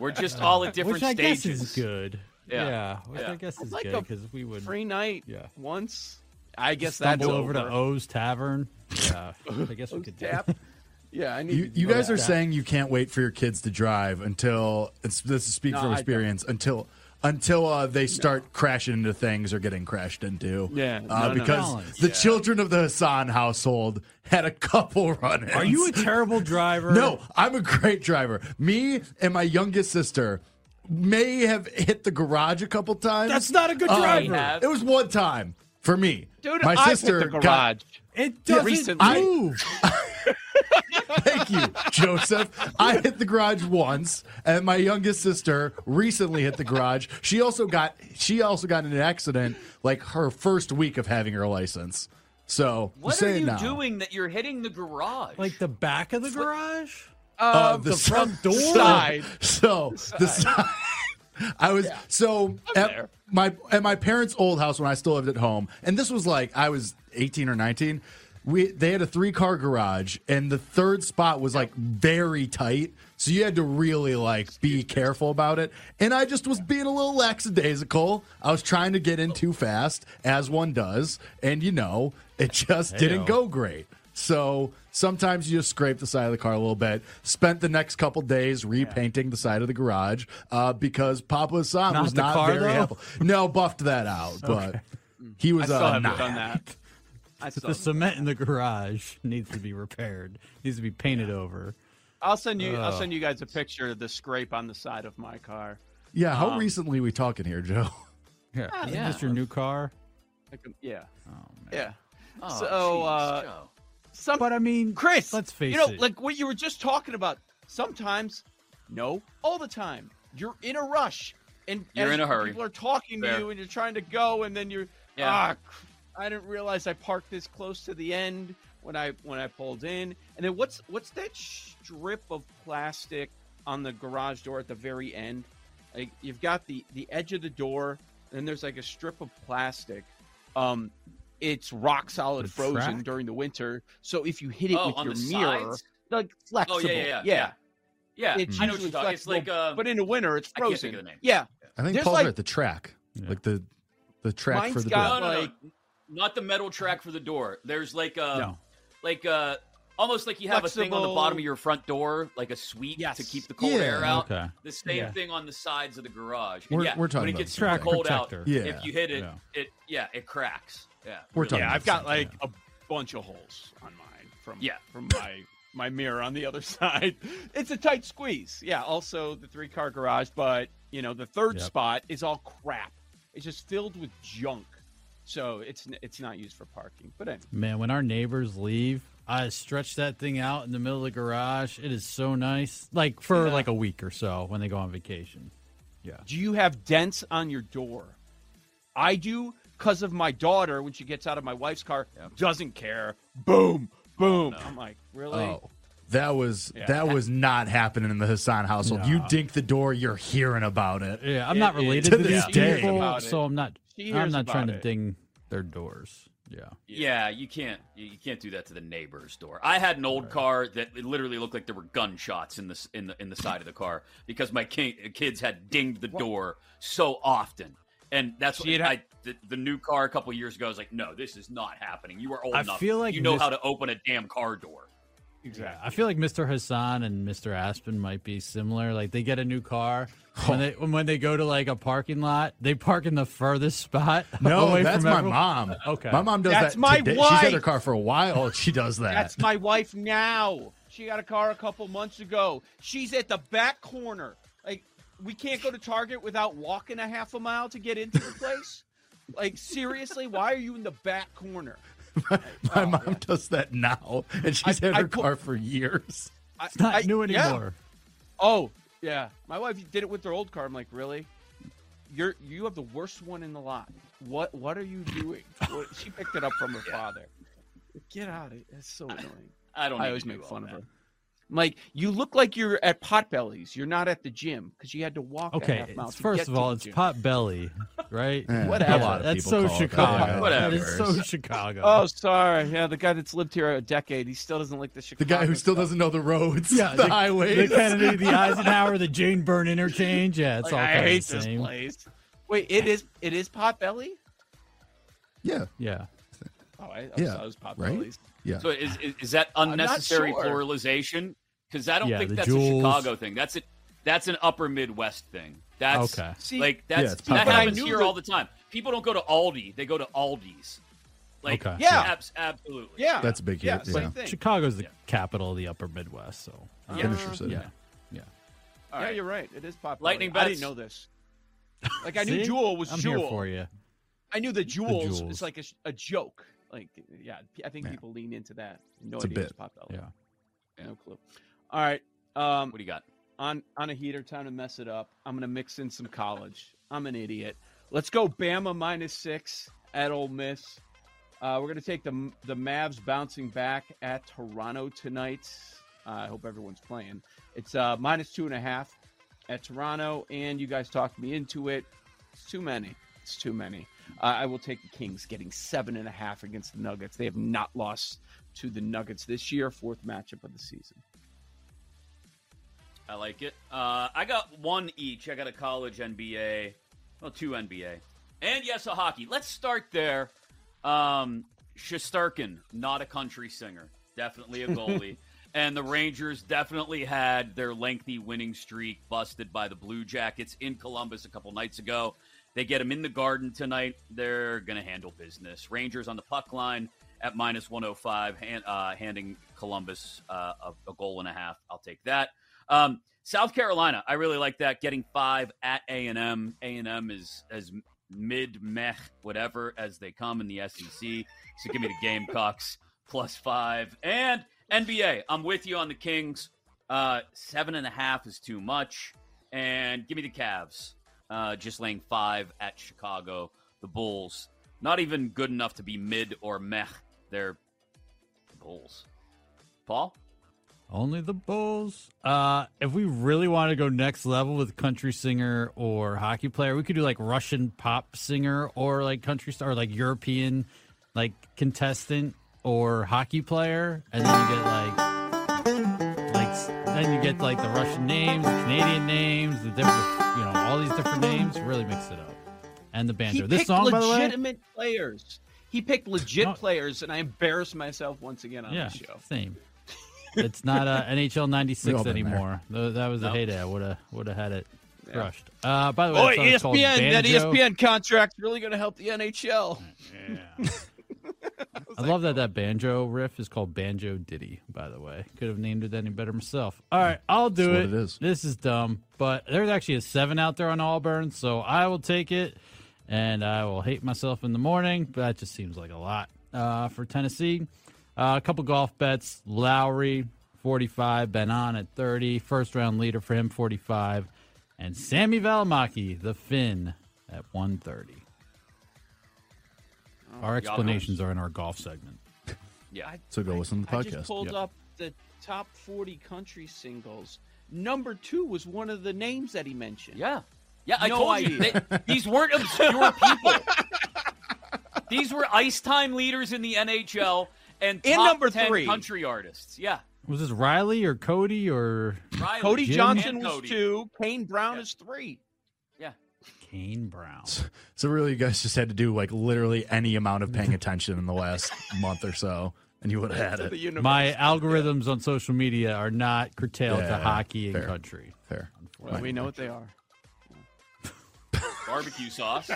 Speaker 8: We're just uh, all at different
Speaker 10: which I
Speaker 8: stages.
Speaker 10: guess is good.
Speaker 8: Yeah.
Speaker 10: Yeah, which
Speaker 8: Yeah.
Speaker 10: I guess
Speaker 7: I'd
Speaker 10: is
Speaker 7: like
Speaker 10: good because we would
Speaker 7: free night.
Speaker 10: Yeah.
Speaker 7: Once. I guess that's
Speaker 10: stumble over to. O's Tavern. Yeah, I guess we
Speaker 7: O's
Speaker 10: could do
Speaker 7: Tap. Yeah, I need.
Speaker 9: You,
Speaker 7: to
Speaker 9: you
Speaker 7: do
Speaker 9: guys
Speaker 7: that.
Speaker 9: are saying you can't wait for your kids to drive until it's, this is speak
Speaker 7: No,
Speaker 9: from experience until until uh, they start crashing into things or getting crashed into.
Speaker 7: Yeah,
Speaker 9: uh,
Speaker 7: no, no.
Speaker 9: because
Speaker 10: Balance.
Speaker 9: the
Speaker 7: Yeah.
Speaker 9: children of the Hassan household had a couple run-ins.
Speaker 10: Are you a terrible driver?
Speaker 9: No, I'm a great driver. Me and my youngest sister may have hit the garage a couple times.
Speaker 10: That's not a good
Speaker 9: Um,
Speaker 10: driver.
Speaker 8: have.
Speaker 9: it was one time for me.
Speaker 7: Dude,
Speaker 9: my
Speaker 7: I've hit
Speaker 9: sister
Speaker 7: the
Speaker 9: got
Speaker 7: garage.
Speaker 10: It doesn't
Speaker 7: Recently.
Speaker 10: move.
Speaker 9: Thank you, Joseph. I hit the garage once, and my youngest sister recently hit the garage. She also got she also got in an accident like her first week of having her license. So
Speaker 8: What are you
Speaker 9: now.
Speaker 8: doing that you're hitting the garage?
Speaker 10: Like the back of the garage.
Speaker 9: Uh,
Speaker 7: Um, the,
Speaker 9: si-
Speaker 7: front door.
Speaker 9: so-
Speaker 7: Side.
Speaker 9: So the side. I was so
Speaker 7: I'm
Speaker 9: at
Speaker 7: there.
Speaker 9: my at my parents' old house when I still lived at home, and this was like I was eighteen or nineteen. We they had a three car garage, and the third spot was like very tight, so you had to really like be careful about it. And I just was being a little lackadaisical. I was trying to get in too fast, as one does, and you know it just didn't go great. So sometimes you just scrape the side of the car a little bit. Spent the next couple days repainting the side of the garage uh, because Papa Hassan was not
Speaker 10: car,
Speaker 9: very
Speaker 10: though?
Speaker 9: helpful. No, buffed that out, but he
Speaker 7: I
Speaker 9: was
Speaker 7: still
Speaker 9: uh, not.
Speaker 7: done that. I
Speaker 10: The cement in the garage needs to be repaired. Needs to be painted over.
Speaker 7: I'll send you. I'll send you guys a picture of the scrape on the side of my car.
Speaker 9: Yeah, how
Speaker 7: Um,
Speaker 9: recently we talking here, Joe?
Speaker 10: Yeah,
Speaker 7: Ah,
Speaker 10: is
Speaker 8: yeah.
Speaker 10: this your new car?
Speaker 7: Like, yeah,
Speaker 10: Oh man.
Speaker 7: yeah.
Speaker 8: Oh,
Speaker 7: so,
Speaker 8: jeez,
Speaker 7: uh,
Speaker 8: Joe.
Speaker 7: Some,
Speaker 10: But I mean,
Speaker 7: Chris,
Speaker 10: let's face it.
Speaker 7: you know,
Speaker 10: it.
Speaker 7: like what you were just talking about. Sometimes, no, all the time, you're in a rush, and
Speaker 8: You're in a hurry.
Speaker 7: People are talking
Speaker 8: Fair.
Speaker 7: to you, and you're trying to go, and then you're
Speaker 8: Yeah.
Speaker 7: ah, cr- I didn't realize I parked this close to the end when I when I pulled in, and then what's what's that strip of plastic on the garage door at the very end? Like you've got the the edge of the door, and there's like a strip of plastic. Um, it's rock solid
Speaker 10: The
Speaker 7: frozen
Speaker 10: track?
Speaker 7: during the winter. So if you hit it
Speaker 8: Oh,
Speaker 7: with
Speaker 8: on
Speaker 7: your
Speaker 8: the
Speaker 7: mirror,
Speaker 8: sides?
Speaker 7: like flexible,
Speaker 8: Oh yeah, yeah, yeah, yeah.
Speaker 7: It's
Speaker 8: I know what you're talking. It's like uh,
Speaker 7: but in the winter it's
Speaker 8: I can't
Speaker 7: frozen.
Speaker 8: think of the name.
Speaker 7: Yeah,
Speaker 9: I think
Speaker 7: There's
Speaker 9: Paul's
Speaker 7: like-
Speaker 9: right. The track,
Speaker 10: Yeah.
Speaker 9: like the the track for the
Speaker 7: got-
Speaker 9: door.
Speaker 8: no, no,
Speaker 7: like-
Speaker 8: no, not the metal track for the door. There's like a
Speaker 10: No.
Speaker 8: like uh, almost like you have a thing on the bottom of your front door, like a suite
Speaker 7: Yes.
Speaker 8: to keep the cold
Speaker 9: Yeah.
Speaker 8: air out.
Speaker 10: Okay.
Speaker 8: The same
Speaker 10: Yeah.
Speaker 8: thing on the sides of the garage.
Speaker 9: We're-
Speaker 8: yeah,
Speaker 9: we're talking
Speaker 8: when it gets
Speaker 10: track
Speaker 8: super cold
Speaker 10: protector.
Speaker 8: out.
Speaker 9: Yeah.
Speaker 8: If you hit it,
Speaker 10: Yeah.
Speaker 8: it yeah, it cracks. Yeah,
Speaker 9: We're
Speaker 8: really.
Speaker 9: talking
Speaker 7: yeah.
Speaker 9: about
Speaker 7: I've got
Speaker 9: something,
Speaker 7: like a bunch of holes on mine from
Speaker 8: Yeah.
Speaker 7: from my my mirror on the other side. It's a tight squeeze. Yeah. Also the three car garage, but you know the third
Speaker 10: Yep.
Speaker 7: spot is all crap. It's just filled with junk. So it's it's not used for parking. But anyway.
Speaker 10: Man, when our neighbors leave, I stretch that thing out in the middle of the garage. It is so nice. Like for
Speaker 7: Yeah.
Speaker 10: like a week or so when they go on vacation. Yeah.
Speaker 7: Do you have dents on your door? I do because of my daughter when she gets out of my wife's car, doesn't care. Boom, boom. I'm like, really?
Speaker 9: Oh, that was
Speaker 7: Yeah.
Speaker 9: that was not happening in the Hassan household. You dink the door, you're hearing about it.
Speaker 10: Yeah, I'm
Speaker 7: It-
Speaker 10: not
Speaker 7: it-
Speaker 10: related
Speaker 9: to
Speaker 10: to,
Speaker 9: this
Speaker 10: these
Speaker 9: day.
Speaker 10: people, so I'm not.
Speaker 7: She
Speaker 10: I'm
Speaker 7: hears
Speaker 10: not trying
Speaker 7: about
Speaker 10: to
Speaker 7: it.
Speaker 10: ding their doors. Yeah.
Speaker 8: Yeah, you can't you you can't do that to the neighbor's door. I had an old car that it literally looked like there were gunshots in the in the in the side of the car because my kids had dinged the door so often. And that's what
Speaker 7: See,
Speaker 8: I the, the new car a couple years ago. I was like, no, this is not happening. You are old
Speaker 10: I
Speaker 8: enough.
Speaker 10: feel like
Speaker 8: you know
Speaker 10: this-
Speaker 8: how to open a damn car door.
Speaker 7: Exactly.
Speaker 10: I feel like Mr. Hassan and Mr. Aspen might be similar. Like they get a new car when oh. they when they go to like a parking lot, they park in the furthest spot.
Speaker 9: No,
Speaker 10: away
Speaker 9: that's
Speaker 10: from
Speaker 9: my
Speaker 10: everyone.
Speaker 9: mom.
Speaker 10: Okay.
Speaker 9: my mom does
Speaker 7: That's
Speaker 9: that.
Speaker 7: my
Speaker 9: today. She's had her car for a while. She does that.
Speaker 7: That's my wife now. She got a car a couple months ago. She's at the back corner. Like we can't go to Target without walking a half a mile to get into the place. like seriously, why are you in the back corner?
Speaker 9: my mom oh, does that now, and she's
Speaker 7: I-
Speaker 9: had
Speaker 7: I
Speaker 9: her
Speaker 7: put-
Speaker 9: car for years.
Speaker 7: I-
Speaker 10: It's not
Speaker 7: I-
Speaker 10: new
Speaker 7: yeah.
Speaker 10: anymore.
Speaker 7: Oh, yeah. My wife did it with their old car. I'm like, really? you're you have the worst one in the lot. What what are you doing? What, she picked it up from her father. Get out of it. That's so annoying.
Speaker 8: I don't.
Speaker 7: I always make fun of
Speaker 8: that.
Speaker 7: her. Mike, you look like you're at Potbellies. You're not at the gym because you had to walk. a
Speaker 10: Okay,
Speaker 7: half mile
Speaker 10: first of all, it's Potbelly, right?
Speaker 7: Whatever.
Speaker 9: A lot of
Speaker 10: That's so
Speaker 9: call that.
Speaker 10: Chicago.
Speaker 8: Whatever.
Speaker 10: That is so Chicago.
Speaker 7: Oh, sorry. Yeah, the guy that's lived here a decade, he still doesn't like the Chicago.
Speaker 9: The guy who still
Speaker 7: stuff.
Speaker 9: doesn't know the roads,
Speaker 10: yeah,
Speaker 9: the, highways.
Speaker 10: the Kennedy, the Eisenhower, the Jane Byrne interchange. Yeah, it's
Speaker 7: Like,
Speaker 10: all
Speaker 7: I
Speaker 10: kind
Speaker 7: hate
Speaker 10: of the
Speaker 7: this
Speaker 10: same.
Speaker 7: place. Wait, it is it is Potbelly?
Speaker 9: yeah,
Speaker 10: Yeah,
Speaker 7: Oh, I, I
Speaker 9: Yeah,
Speaker 7: thought it was
Speaker 9: right?
Speaker 7: Potbellies.
Speaker 9: yeah.
Speaker 8: So is is, is that unnecessary
Speaker 7: sure.
Speaker 8: pluralization? Because I don't
Speaker 10: Yeah,
Speaker 8: think that's
Speaker 10: Jules.
Speaker 8: a Chicago thing. That's it. That's an Upper Midwest thing. That's
Speaker 10: Okay.
Speaker 7: See-
Speaker 8: like that's
Speaker 9: it's
Speaker 8: that happens here
Speaker 7: that-
Speaker 8: all the time. People don't go to Aldi; they go to Aldi's. Like
Speaker 10: Okay.
Speaker 7: Yeah.
Speaker 8: abs- absolutely.
Speaker 7: Yeah,
Speaker 9: That's a big
Speaker 7: yeah,
Speaker 9: hit,
Speaker 7: same
Speaker 9: yeah.
Speaker 7: thing.
Speaker 10: Chicago's the capital of the Upper Midwest. So uh,
Speaker 8: Yeah.
Speaker 9: Finisher city.
Speaker 10: yeah, yeah.
Speaker 8: All
Speaker 7: yeah, you're right. It is popular.
Speaker 8: Lightning
Speaker 7: I didn't know this. Like I knew
Speaker 10: See?
Speaker 7: Jewel was
Speaker 10: I'm
Speaker 7: Jewel.
Speaker 10: here for you.
Speaker 7: I knew the Jewels
Speaker 10: Jewels.
Speaker 7: is like a, a joke. Like yeah, I think
Speaker 9: Yeah.
Speaker 7: people lean into that. No
Speaker 9: It's a
Speaker 7: idea it's
Speaker 9: bit.
Speaker 7: Potbelly.
Speaker 10: Yeah.
Speaker 7: No clue. All right. Um,
Speaker 8: What do you got?
Speaker 7: on on a heater, time to mess it up. I'm gonna mix in some college. I'm an idiot. Let's go Bama minus six at Ole Miss. Uh, we're gonna take the the Mavs bouncing back at Toronto tonight. Uh, I hope everyone's playing. It's uh, minus two and a half at Toronto, and you guys talked me into it. It's too many. It's too many. Uh, I will take the Kings getting seven and a half against the Nuggets. They have not lost to the Nuggets this year. Fourth matchup of the season.
Speaker 8: I like it. Uh, I got one each. I got a college NBA, well, two NBA, and yes, a hockey. Let's start there. Um, Shesterkin, not a country singer, definitely a goalie. and the Rangers definitely had their lengthy winning streak busted by the Blue Jackets in Columbus a couple nights ago. They get them in the garden tonight. They're going to handle business. Rangers on the puck line at minus 105, hand, uh, handing Columbus uh, a, a goal and a half. I'll take that. Um, South Carolina, I really like that. Getting five at A and M. A and M is as mid meh whatever as they come in the SEC. So give me the Gamecocks plus five and NBA. I'm with you on the Kings. Uh, seven and a half is too much, and give me the Cavs. Uh, just laying five at Chicago. The Bulls, not even good enough to be mid or meh. They're the Bulls. Paul.
Speaker 10: Only the Bulls. Uh, if we really want to go next level with country singer or hockey player, we could do like Russian pop singer or like country star, or like European like contestant or hockey player, and then you get like like then you get like the Russian names, the Canadian names, the different you know all these different names. Really mix it up, and the banjo.
Speaker 7: He
Speaker 10: This
Speaker 7: picked
Speaker 10: song, by the way,
Speaker 7: legitimate players. He picked legit
Speaker 10: No.
Speaker 7: players, and I embarrassed myself once again on
Speaker 10: yeah,
Speaker 7: the show.
Speaker 10: same. It's not uh, NHL '96
Speaker 9: all there.
Speaker 10: anymore. Th- That was the
Speaker 8: No.
Speaker 10: heyday. I would have would have had it
Speaker 7: Yeah.
Speaker 10: crushed. Uh, by the way,
Speaker 7: Oh,
Speaker 10: that song is called
Speaker 7: ESPN, that ESPN contract's really going to help the NHL.
Speaker 10: Yeah. I love that that banjo riff is called Banjo Diddy. By the way, could have named it any better myself. All right, I'll do
Speaker 9: That's
Speaker 10: it.
Speaker 9: what it is.
Speaker 10: This is dumb, but there's actually a seven out there on Auburn, so I will take it, and I will hate myself in the morning. But that just seems like a lot uh, for Tennessee. Uh, a couple golf bets: Lowry, forty-five; Ben An at thirty. First round leader for him, forty-five, and Sami Valimaki, the Finn, at one thirty. Our explanations are in our golf segment.
Speaker 8: Yeah.
Speaker 9: So go listen to the podcast.
Speaker 7: I just
Speaker 9: podcast.
Speaker 7: pulled
Speaker 10: Yep.
Speaker 7: up the top 40 country singles. Number two was one of the names that he mentioned.
Speaker 8: Yeah. Yeah, I
Speaker 7: No
Speaker 8: told you. They, these weren't obscure people. these were ice time leaders in the NHL and
Speaker 7: And
Speaker 8: top
Speaker 7: number
Speaker 8: 10
Speaker 7: three.
Speaker 8: country artists. Yeah.
Speaker 10: Was this Riley or Cody or
Speaker 8: Riley,
Speaker 7: Cody
Speaker 10: Jim
Speaker 7: Johnson
Speaker 8: and
Speaker 7: was
Speaker 8: Cody.
Speaker 7: two. Kane Brown is three.
Speaker 8: Yeah.
Speaker 10: Kane Brown?
Speaker 9: So really, you guys just had to do like literally any amount of paying attention in the last month or so, and you would have had
Speaker 7: To the
Speaker 9: it.
Speaker 10: My algorithms on social media are not curtailed
Speaker 9: Yeah,
Speaker 10: to hockey and country.
Speaker 9: Fair.
Speaker 7: Well, we know what they are.
Speaker 8: Barbecue sauce.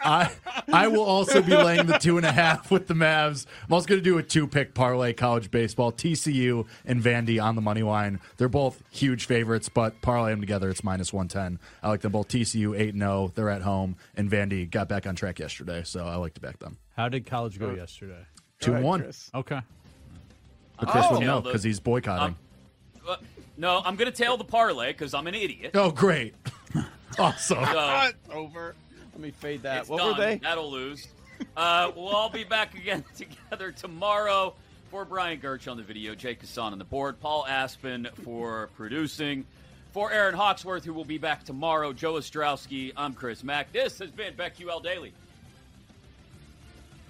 Speaker 9: I I will also be laying the two and a half with the Mavs. I'm also going to do a two pick parlay college baseball. TCU and Vandy on the money line. They're both huge favorites, but parlay them together. It's minus one ten. I like them both. TCU eight zero. They're at home, and Vandy got back on track yesterday, so I like to back them.
Speaker 10: How did college go yesterday?
Speaker 9: Two and
Speaker 7: right,
Speaker 9: one.
Speaker 7: Chris.
Speaker 10: Okay.
Speaker 9: But Chris
Speaker 8: Oh.
Speaker 9: wouldn't know because he's boycotting.
Speaker 8: Um, Uh, no, I'm going to tail the parlay because I'm an idiot.
Speaker 9: oh, great. Awesome.
Speaker 8: So,
Speaker 7: over. Let me fade that.
Speaker 8: It's
Speaker 7: what
Speaker 8: done.
Speaker 7: were they?
Speaker 8: That'll lose. Uh, we'll all be back again together tomorrow. For Brian Gerch on the video, Jake Hassan on the board, Paul Aspen for producing, for Aaron Hawksworth, who will be back tomorrow, Joe Ostrowski, I'm Chris Mack. This has been BetQL Daily.